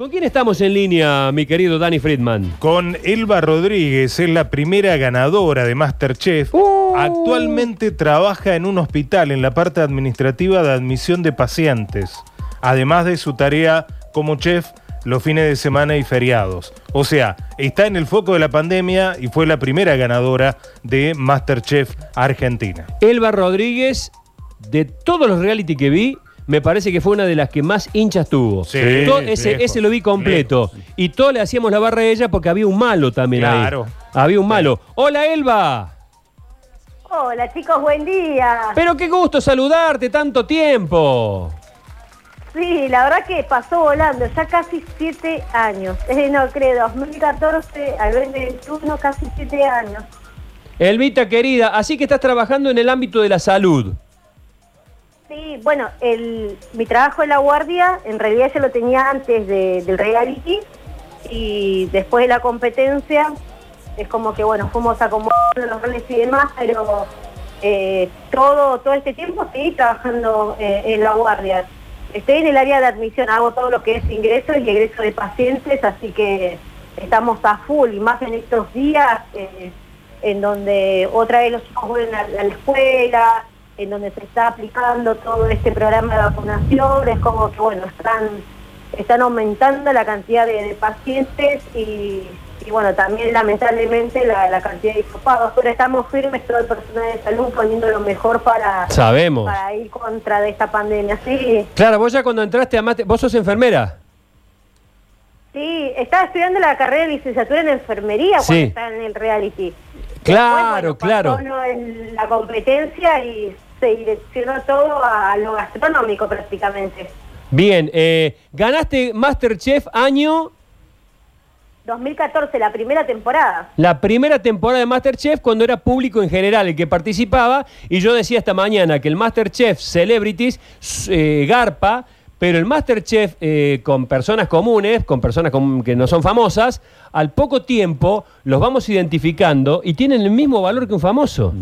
¿Con quién estamos en línea, mi querido Danny Friedman? Con Elba Rodríguez, es la primera ganadora de Masterchef. Uh. Actualmente trabaja en un hospital en la parte administrativa de admisión de pacientes, además de su tarea como chef los fines de semana y feriados. O sea, está en el foco de la pandemia y fue la primera ganadora de Masterchef Argentina. Elba Rodríguez, de todos los reality que vi, me parece que fue una de las que más hinchas tuvo. Sí, Todo ese, lejos, ese lo vi completo. Y todos le hacíamos la barra a ella porque había un malo también Claro. ahí. Había un malo. Hola, Elba. Hola chicos, buen día. Pero qué gusto saludarte tanto tiempo. Sí, la verdad que pasó volando, ya casi siete años. Eh, no creo, 2014 al 2021, casi siete años. Elvita querida, así que estás trabajando en el ámbito de la salud. Sí, bueno, mi trabajo en la guardia, en realidad yo lo tenía antes de- del reality y después de la competencia, es como que, bueno, fuimos acomodando los roles y demás, pero eh, todo, todo este tiempo seguí trabajando eh, en la guardia. Estoy en el área de admisión, hago todo lo que es ingreso y egreso de pacientes, así que estamos a full, y más en estos días, eh, en donde otra vez los chicos vuelven a la escuela, en donde se está aplicando todo este programa de vacunación, es como que, bueno, están, están aumentando la cantidad de, de pacientes y, y, bueno, también lamentablemente la, la cantidad de hisopados, pero estamos firmes todo el personal de salud poniendo lo mejor para, Sabemos. para ir contra de esta pandemia. Sí, Claro, vos ya cuando entraste a Master- vos sos enfermera. sí, estaba estudiando la carrera de licenciatura en enfermería cuando Sí. estaba en el reality. Claro, Después, bueno, claro. pasó, ¿no? en la competencia y se direccionó todo a lo gastronómico prácticamente. Bien, eh, ganaste Masterchef año, 2014, la primera temporada. la primera temporada de Masterchef cuando era público en general el que participaba y yo decía esta mañana que el Masterchef Celebrities eh, garpa, pero el Masterchef eh, con personas comunes, con personas com- que no son famosas, al poco tiempo los vamos identificando y tienen el mismo valor que un famoso.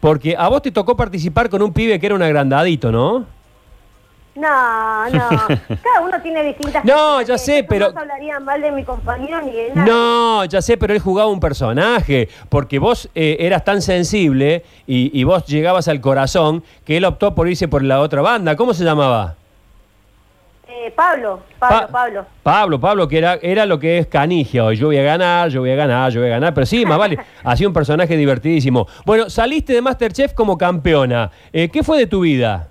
Porque a vos te tocó participar con un pibe que era un agrandadito, ¿no? No, no. Cada uno tiene distintas. No, ya sé, pero- No se hablaría mal de mi compañero ni de nada. No, ya sé, pero él jugaba un personaje, porque vos eh, eras tan sensible y, y vos llegabas al corazón que él optó por irse por la otra banda. ¿Cómo se llamaba? Eh, Pablo, Pablo, Pa- Pablo. Pablo, Pablo, que era, era lo que es canigia hoy. Yo voy a ganar, yo voy a ganar, yo voy a ganar. Pero sí, más vale, hacía un personaje divertidísimo. Bueno, saliste de Masterchef como campeona. Eh, ¿Qué fue de tu vida?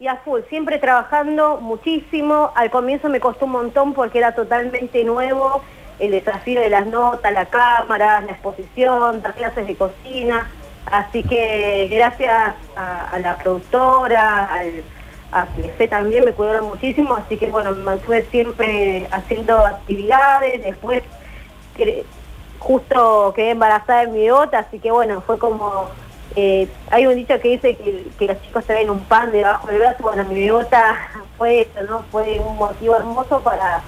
Y a full, siempre trabajando muchísimo. Al comienzo me costó un montón porque era totalmente nuevo el desafío de las notas, la cámara, la exposición, las clases de cocina. Así que gracias a, a la productora, al, a Clefe también me cuidaron muchísimo. Así que bueno, me mantuve siempre haciendo actividades. Después justo quedé embarazada de mi bebota, así que bueno, fue como... eh, hay un dicho que dice que, los chicos traen un pan debajo del brazo, bueno, mi bebota fue eso, ¿no? Fue un motivo hermoso para,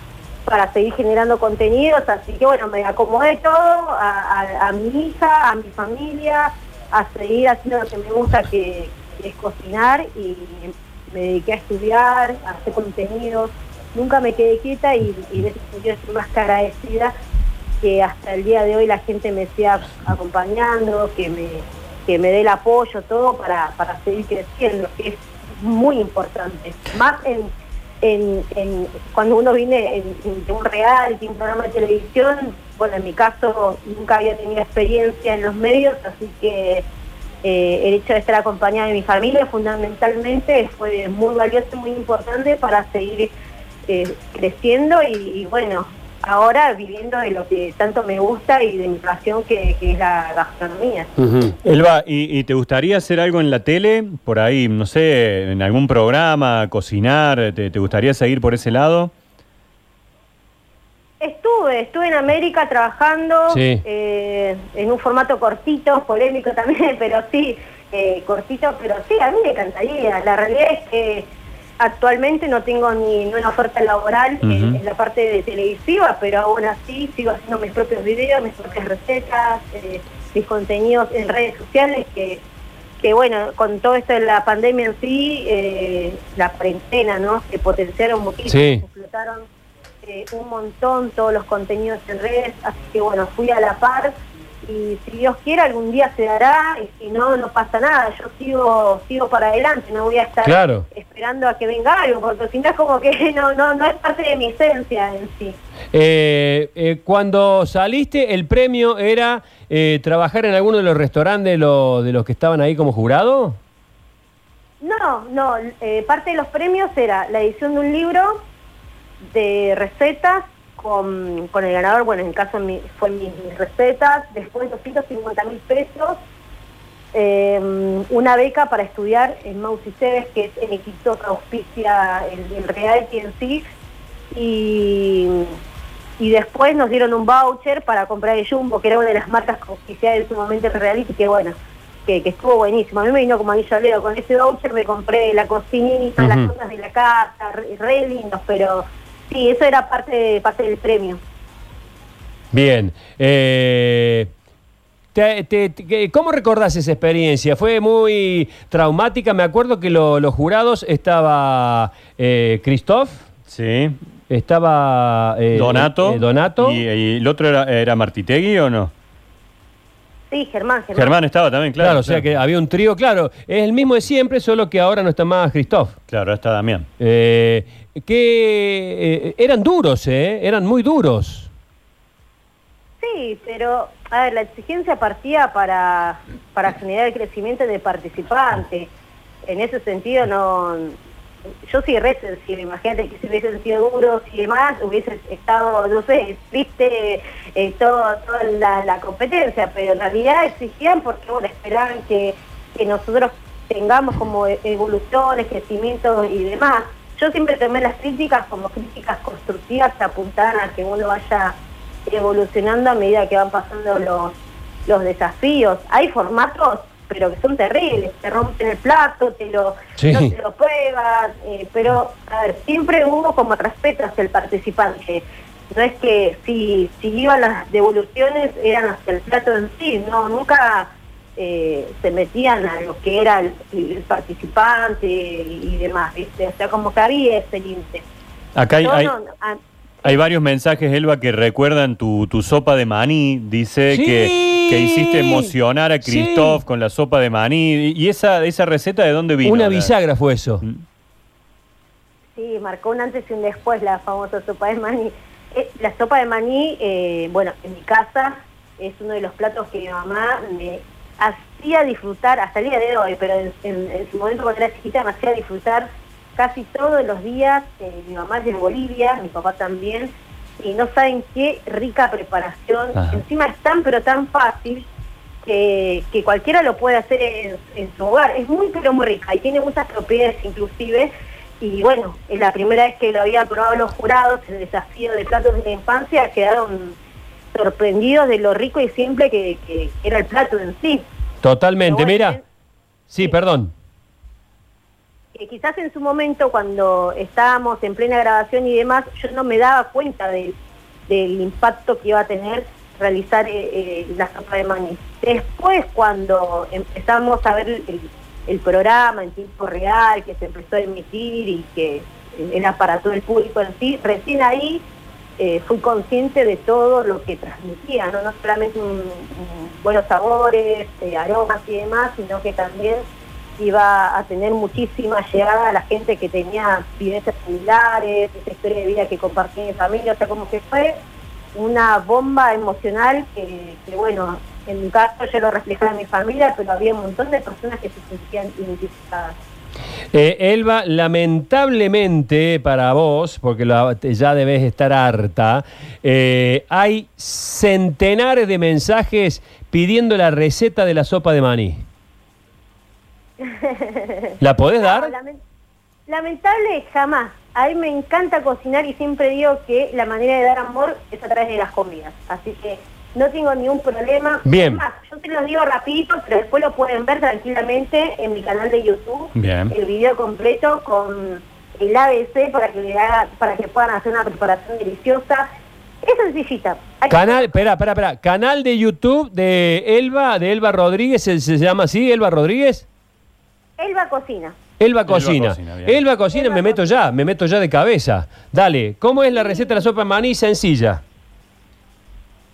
para seguir generando contenidos, así que bueno, me acomodé todo a, mi hija, a mi familia, a seguir haciendo lo que me gusta, que es cocinar, y me dediqué a estudiar, a hacer contenidos, nunca me quedé quieta y, y en ese sentido estoy más agradecida que hasta el día de hoy la gente me siga acompañando, que me, que me dé el apoyo, todo para, para seguir creciendo, que es muy importante. Más en, en, cuando uno viene en, en- de un reality, un programa de televisión, bueno, en mi caso nunca había tenido experiencia en los medios, así que eh, el hecho de estar acompañada de mi familia fundamentalmente fue muy valioso y muy importante para seguir eh, creciendo y, y bueno, ahora viviendo de lo que tanto me gusta y de mi pasión que, que es la gastronomía. Elba, ¿y, y te gustaría hacer algo en la tele? Por ahí, no sé, en algún programa, cocinar, ¿te, te gustaría seguir por ese lado? Estuve, estuve en América trabajando Sí. eh, en un formato cortito, polémico también, pero sí, eh, cortito, pero sí, a mí me encantaría. La realidad es que actualmente no tengo ni, ni una oferta laboral en, Ujú. en la parte de televisiva, pero aún así sigo haciendo mis propios videos, mis propias recetas, eh, mis contenidos en redes sociales que que bueno, con todo esto de la pandemia en sí, eh, la cuarentena, ¿no? Se potenciaron muchísimo, Sí. explotaron eh, un montón todos los contenidos en redes, así que bueno, fui a la par y si Dios quiere algún día se dará y si no, no pasa nada, yo sigo sigo para adelante, no voy a estar Claro. esperando a que venga algo, porque si no es como que no, no, no es parte de mi esencia en sí. Eh, eh, cuando saliste, el premio era eh, trabajar en alguno de los restaurantes de, lo- de los que estaban ahí como jurado. No, no, parte de los premios era la edición de un libro de recetas con, con el ganador, bueno, en el caso mi- fue mis, mis recetas, después 250 mil pesos, eh, una beca para estudiar en Mausi Cebes, que es el equipo que auspicia el, el reality en sí, y, y después nos dieron un voucher para comprar el Jumbo, que era una de las marcas que auspiciaba en su momento el reality, que bueno, que, que estuvo buenísimo. A mí me vino como anillo al dedo. Con ese voucher me compré la cocinita, las cosas de la casa, re, re lindos, pero sí, eso era parte, parte del premio. Bien. Eh, te- te- te- ¿qué- ¿Cómo recordás esa experiencia? Fue muy traumática. Me acuerdo que lo- los jurados estaba eh, Christoph, Sí. estaba eh, Donato. eh, Donato. ¿Y, y el otro era, era Martitegui o no? Sí, Germán, Germán. Germán estaba también, claro. Claro, o sea que había un trío, claro, es el mismo de siempre, solo que ahora no está más Christoph. Claro, está Damián. Eh, que eh, eran duros, ¿eh? Eran muy duros. Sí, pero a ver, la exigencia partía para, para generar el crecimiento de participante. En ese sentido, no yo sí re sensible, imagínate que si hubiesen sido duros y demás, hubiese estado, no sé, triste eh, toda la, la competencia, pero en realidad exigían porque, bueno, esperaban que, que nosotros tengamos como e- evoluciones, crecimientos y demás. Yo siempre tomé las críticas como críticas constructivas que apuntaban a que uno vaya evolucionando a medida que van pasando los, los desafíos. Hay formatos, pero que son terribles, te rompen el plato, te lo, Sí. no te lo pruebas, eh, pero a ver, siempre hubo como respeto hacia el participante. No es que si, si iban las devoluciones eran hacia el plato en sí, no, nunca eh, se metían a lo que era el, el participante y, y demás, ¿viste? O sea, como que había ese límite. Acá hay, No, hay- no, no, hay varios mensajes, Elba, que recuerdan tu, tu sopa de maní. Dice Sí. que, que hiciste emocionar a Sí. Christoph con la sopa de maní. ¿Y esa, esa receta de dónde vino? Una bisagra fue eso. Mm. Sí, marcó un antes y un después la famosa sopa de maní. Eh, la sopa de maní, eh, bueno, en mi casa es uno de los platos que mi mamá me hacía disfrutar hasta el día de hoy, pero en, en- en su momento cuando era chiquita me hacía disfrutar casi todos los días. Eh, mi mamá es de Bolivia, mi papá también, y no saben qué rica preparación. Ajá. Encima es tan pero tan fácil que, que cualquiera lo puede hacer en, en su hogar. Es muy pero muy rica y tiene muchas propiedades inclusive. Y bueno, es la primera vez que lo habían probado los jurados, el desafío de platos de la infancia, quedaron sorprendidos de lo rico y simple que, que era el plato en sí. Totalmente. Bueno, Mira. Sí, perdón. Quizás en su momento cuando estábamos en plena grabación y demás, yo no me daba cuenta del, impacto que iba a tener realizar eh, eh, la sopa de maní. Después cuando empezamos a ver el, el programa en tiempo real, que se empezó a emitir y que era para todo el público en sí, recién ahí eh, fui consciente de todo lo que transmitía, no, no solamente un- un buenos sabores, eh, aromas y demás, sino que también iba a tener muchísima llegada a la gente que tenía vivencias similares, esa historia de vida que compartía mi familia, o sea, como que fue una bomba emocional que, bueno, en mi caso yo lo reflejaba en mi familia, pero había un montón de personas que se sentían identificadas. Eh, Elba, lamentablemente para vos, porque ya debes estar harta, eh, hay centenares de mensajes pidiendo la receta de la sopa de maní. ¿La podés No, dar? lamen- lamentable jamás. A mí me encanta cocinar y siempre digo que la manera de dar amor es a través de las comidas. Así que no tengo ningún problema. Bien. Yo te lo digo rapidito, pero después lo pueden ver tranquilamente en mi canal de YouTube. Bien. El video completo con el ABC para que le haga, para que puedan hacer una preparación deliciosa. Es sencillita. Canal, espera, espera, espera. Canal de YouTube de Elba, de Elba Rodríguez, ¿se, se llama así, Elba Rodríguez? Elba cocina. Elba Elba Cocina. Cocina, bien. Elba Cocina, me meto ya, me meto ya de cabeza. Dale, ¿cómo es la receta de la sopa de maní? Sencilla.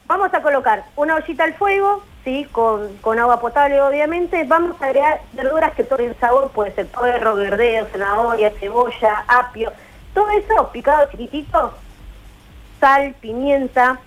Vamos a colocar una ollita al fuego, ¿sí? Con, con agua potable, obviamente. Vamos a agregar verduras que tomen sabor, puede ser puerro, verdeo, zanahoria, cebolla, apio. Todo eso picado chiquitito, sal, pimienta,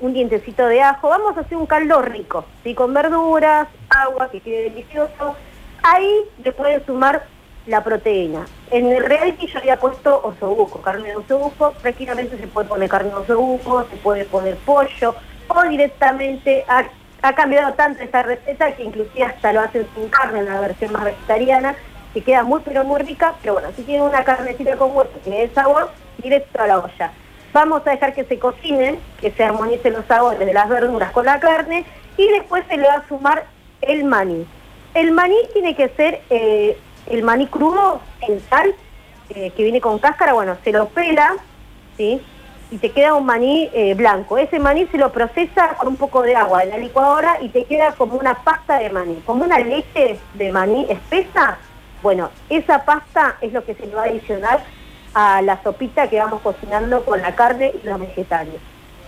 un dientecito de ajo. Vamos a hacer un caldo rico, ¿sí? Con verduras, agua, que quede delicioso. Ahí le pueden sumar la proteína. En el reality yo había puesto osobuco, carne de osobuco. Tranquilamente se puede poner carne de osobuco, se puede poner pollo o directamente ha, ha cambiado tanto esta receta que inclusive hasta lo hacen sin carne en la versión más vegetariana, que queda muy pero muy rica, pero bueno, si tiene una carnecita con hueso que le dé sabor, directo a la olla. Vamos a dejar que se cocinen, que se armonicen los sabores de las verduras con la carne y después se le va a sumar el maní. El maní tiene que ser eh, el maní crudo en sal, eh, que viene con cáscara, bueno, se lo pela, ¿sí? Y te queda un maní eh, blanco. Ese maní se lo procesa con un poco de agua en la licuadora y te queda como una pasta de maní, como una leche de maní espesa. Bueno, esa pasta es lo que se le va a adicionar a la sopita que vamos cocinando con la carne y los vegetales.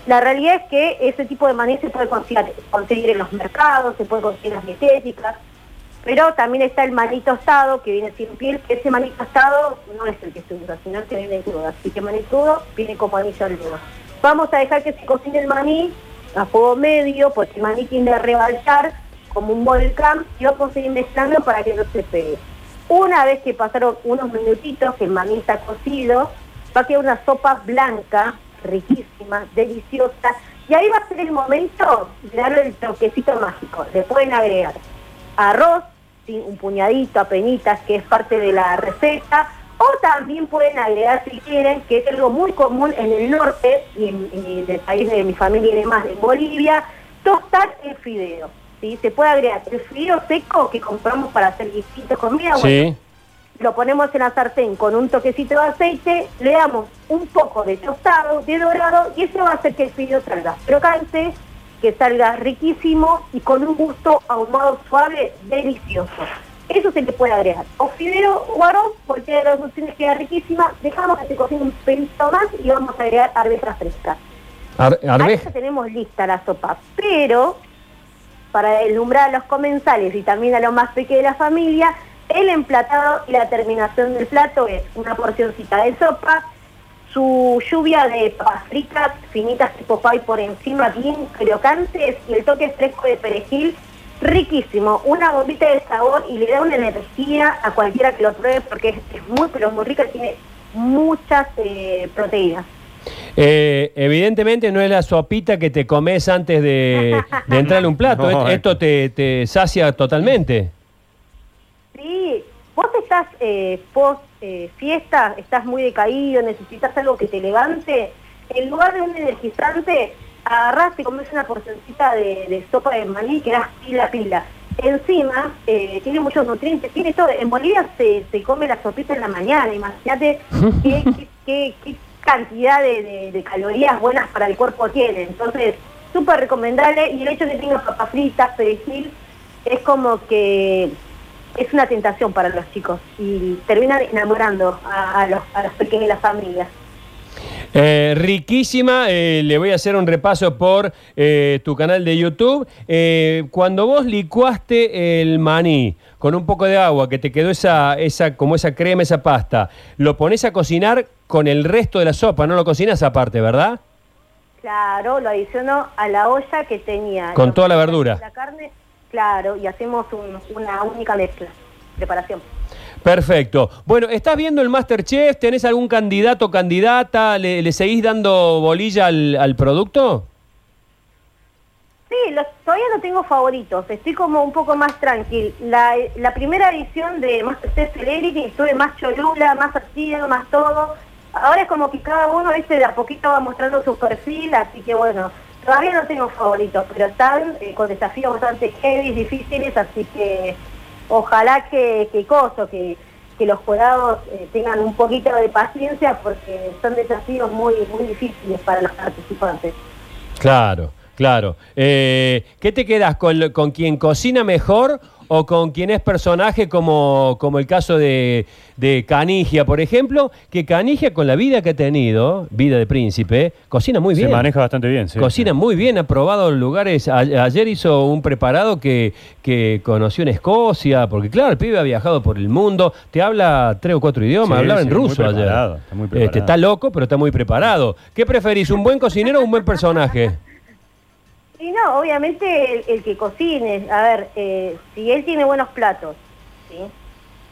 La realidad es que ese tipo de maní se puede conseguir, conseguir en los mercados, se puede conseguir en las dietéticas, pero también está el maní tostado que viene sin piel, que ese maní tostado no es el que se usa, sino el que viene crudo. Así que maní crudo viene como anillo al dedo. Vamos a dejar que se cocine el maní a fuego medio, porque el maní tiende a rebaltar como un volcán y vamos a ir mezclando para que no se pegue. Una vez que pasaron unos minutitos que el maní está cocido, va a quedar una sopa blanca, riquísima, deliciosa, y ahí va a ser el momento de darle el toquecito mágico. Le pueden agregar arroz, ¿sí? un puñadito, apenitas, que es parte de la receta, o también pueden agregar, si quieren, que es algo muy común en el norte y en, y del país de mi familia y demás, en Bolivia, tostar el fideo. ¿sí? Se puede agregar el fideo seco que compramos para hacer guisitos comida, bueno, Sí. lo ponemos en la sartén con un toquecito de aceite, le damos un poco de tostado, de dorado, y eso va a hacer que el fideo salga crocante, que salga riquísimo y con un gusto ahumado suave, delicioso. Eso se le puede agregar. O fideo o arroz, cualquiera de las dos opciones queda riquísima. Dejamos que se cocine un pelito más y vamos a agregar arvejas frescas. Ar- Ahí ya tenemos lista la sopa, pero para deslumbrar a los comensales y también a los más pequeños de la familia, el emplatado y la terminación del plato es una porcioncita de sopa, su lluvia de papas fritas finitas tipo pie por encima, bien crocantes, y el toque fresco de perejil, riquísimo, una bombita de sabor y le da una energía a cualquiera que lo pruebe porque es, es muy, pero muy rica, tiene muchas eh, proteínas. Eh, evidentemente no es la sopita que te comes antes de, de entrar a un plato. No, Et- Esto te, te sacia totalmente. Sí, vos estás eh, post eh, fiesta, estás muy decaído, necesitas algo que te levante. En lugar de un energizante, agarrás y comes una porcioncita de, de sopa de maní que das pila a pila. Encima, eh, tiene muchos nutrientes, tiene todo. En Bolivia se, se come la sopita en la mañana, imagínate qué, qué- qué- qué cantidad de, de- de calorías buenas para el cuerpo tiene. Entonces, súper recomendable. Y el hecho de que tenga papas fritas, perejil, es como que es una tentación para los chicos y terminan enamorando a, a los, a los pequeños de la familia. Eh, riquísima, eh, le voy a hacer un repaso por eh, tu canal de YouTube. Eh, cuando vos licuaste el maní con un poco de agua, que te quedó esa, esa, como esa crema, esa pasta, lo pones a cocinar con el resto de la sopa, no lo cocinas aparte, ¿verdad? Claro, lo adiciono a la olla que tenía. Con toda la verdura. y La carne, claro, y hacemos un- una única mezcla, preparación. Perfecto. Bueno, ¿estás viendo el Masterchef? ¿Tenés algún candidato o candidata? ¿Le, le seguís dando bolilla al, al producto? Sí, los- todavía no tengo favoritos, estoy como un poco más tranquil. La, la primera edición de Masterchef Celebrity estuve más cholula, más activa, más todo. Ahora es como que cada uno este de a poquito va mostrando su perfil, así que bueno, todavía no tengo favoritos, pero están eh, con desafíos bastante heavy, difíciles, así que ojalá que, que coso, que, que los jurados eh, tengan un poquito de paciencia porque son desafíos muy, muy difíciles para los participantes. Claro, Claro. Eh, ¿Qué te quedas con, con quien cocina mejor o con quien es personaje como, como el caso de, de Canigia, por ejemplo? Que Canigia con la vida que ha tenido, vida de príncipe, cocina muy bien. Se maneja bastante bien, sí. Cocina muy bien, ha probado lugares. A- ayer hizo un preparado que, que conoció en Escocia, porque claro, el pibe ha viajado por el mundo, te habla tres o cuatro idiomas, Sí, hablaba sí, en ruso ayer. está muy preparado. Este, está loco, pero está muy preparado. ¿Qué preferís, un buen cocinero o un buen personaje? Y no, obviamente el, que cocine, a ver, eh, si él tiene buenos platos, ¿sí?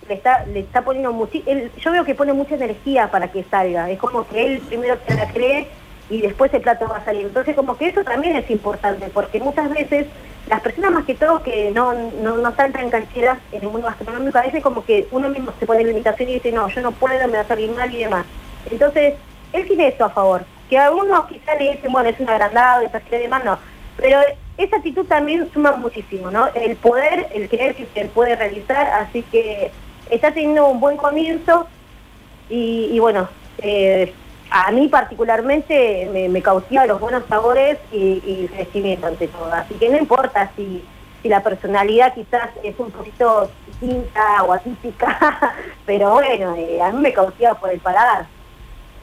le está le está poniendo muchi él- yo veo que pone mucha energía para que salga, es como que él primero se la cree y después el plato va a salir. Entonces como que eso también es importante, porque muchas veces las personas más que todo que no, no, no están tan cancheras en el mundo gastronómico, a veces como que uno mismo se pone limitación y dice, no, yo no puedo, me va a salir mal y demás. Entonces, él tiene esto a favor, que a algunos quizás le dicen, bueno, es un agrandado, y demás, no. Pero esa actitud también suma muchísimo, ¿no? El poder, el creer que se puede realizar, así que está teniendo un buen comienzo y, y bueno, eh, a mí particularmente me, me cautiva los buenos sabores y, y el crecimiento ante todo. Así que no importa si, si la personalidad quizás es un poquito distinta o atípica, pero bueno, eh, a mí me cautiva por el paladar.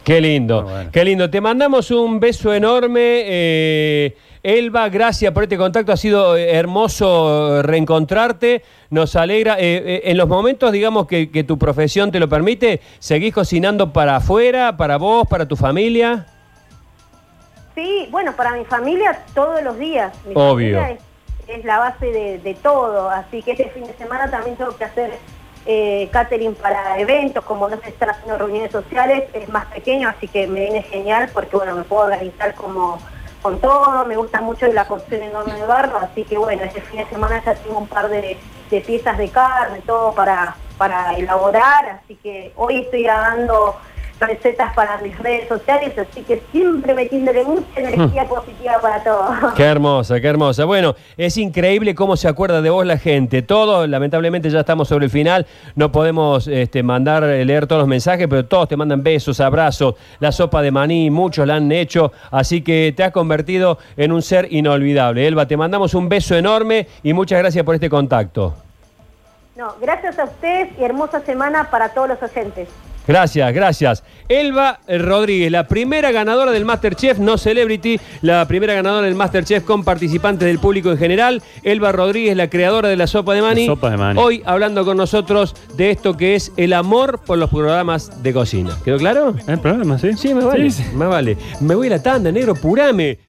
Qué lindo, bueno. qué lindo. Te mandamos un beso enorme. eh, Elba, gracias por este contacto. Ha sido eh, hermoso reencontrarte. Nos alegra. eh, eh, en los momentos, digamos, que, que tu profesión te lo permite, ¿seguís cocinando para afuera, para vos, para tu familia? Sí, bueno, para mi familia todos los días. Mi Obvio. familia Es, es la base de, de todo, así que este fin de semana también tengo que hacer eh, catering para eventos, como no se están haciendo reuniones sociales, es más pequeño, así que me viene genial porque bueno, me puedo organizar como con todo, me gusta mucho la cocción enorme de barro, así que bueno, este fin de semana ya tengo un par de, de piezas de carne, todo para, para elaborar, así que hoy estoy grabando recetas para mis redes sociales, así que siempre metiéndole mucha energía positiva para todo. Qué hermosa, qué hermosa. Bueno, es increíble cómo se acuerda de vos la gente. Todo, lamentablemente ya estamos sobre el final, no podemos este, mandar, eh, leer todos los mensajes, pero todos te mandan besos, abrazos, la sopa de maní, muchos la han hecho, así que te has convertido en un ser inolvidable. Elba, te mandamos un beso enorme y muchas gracias por este contacto. No, gracias a ustedes y hermosa semana para todos los oyentes. Gracias, gracias. Elba eh, Rodríguez, la primera ganadora del Masterchef, no Celebrity, la primera ganadora del Masterchef con participantes del público en general. Elba Rodríguez, la creadora de la sopa de maní. La sopa de maní. Hoy hablando con nosotros de esto que es el amor por los programas de cocina. ¿Quedó claro? ¿Hay problema, sí? Sí, me vale. Sí. Me vale. Me voy a la tanda, negro, purame.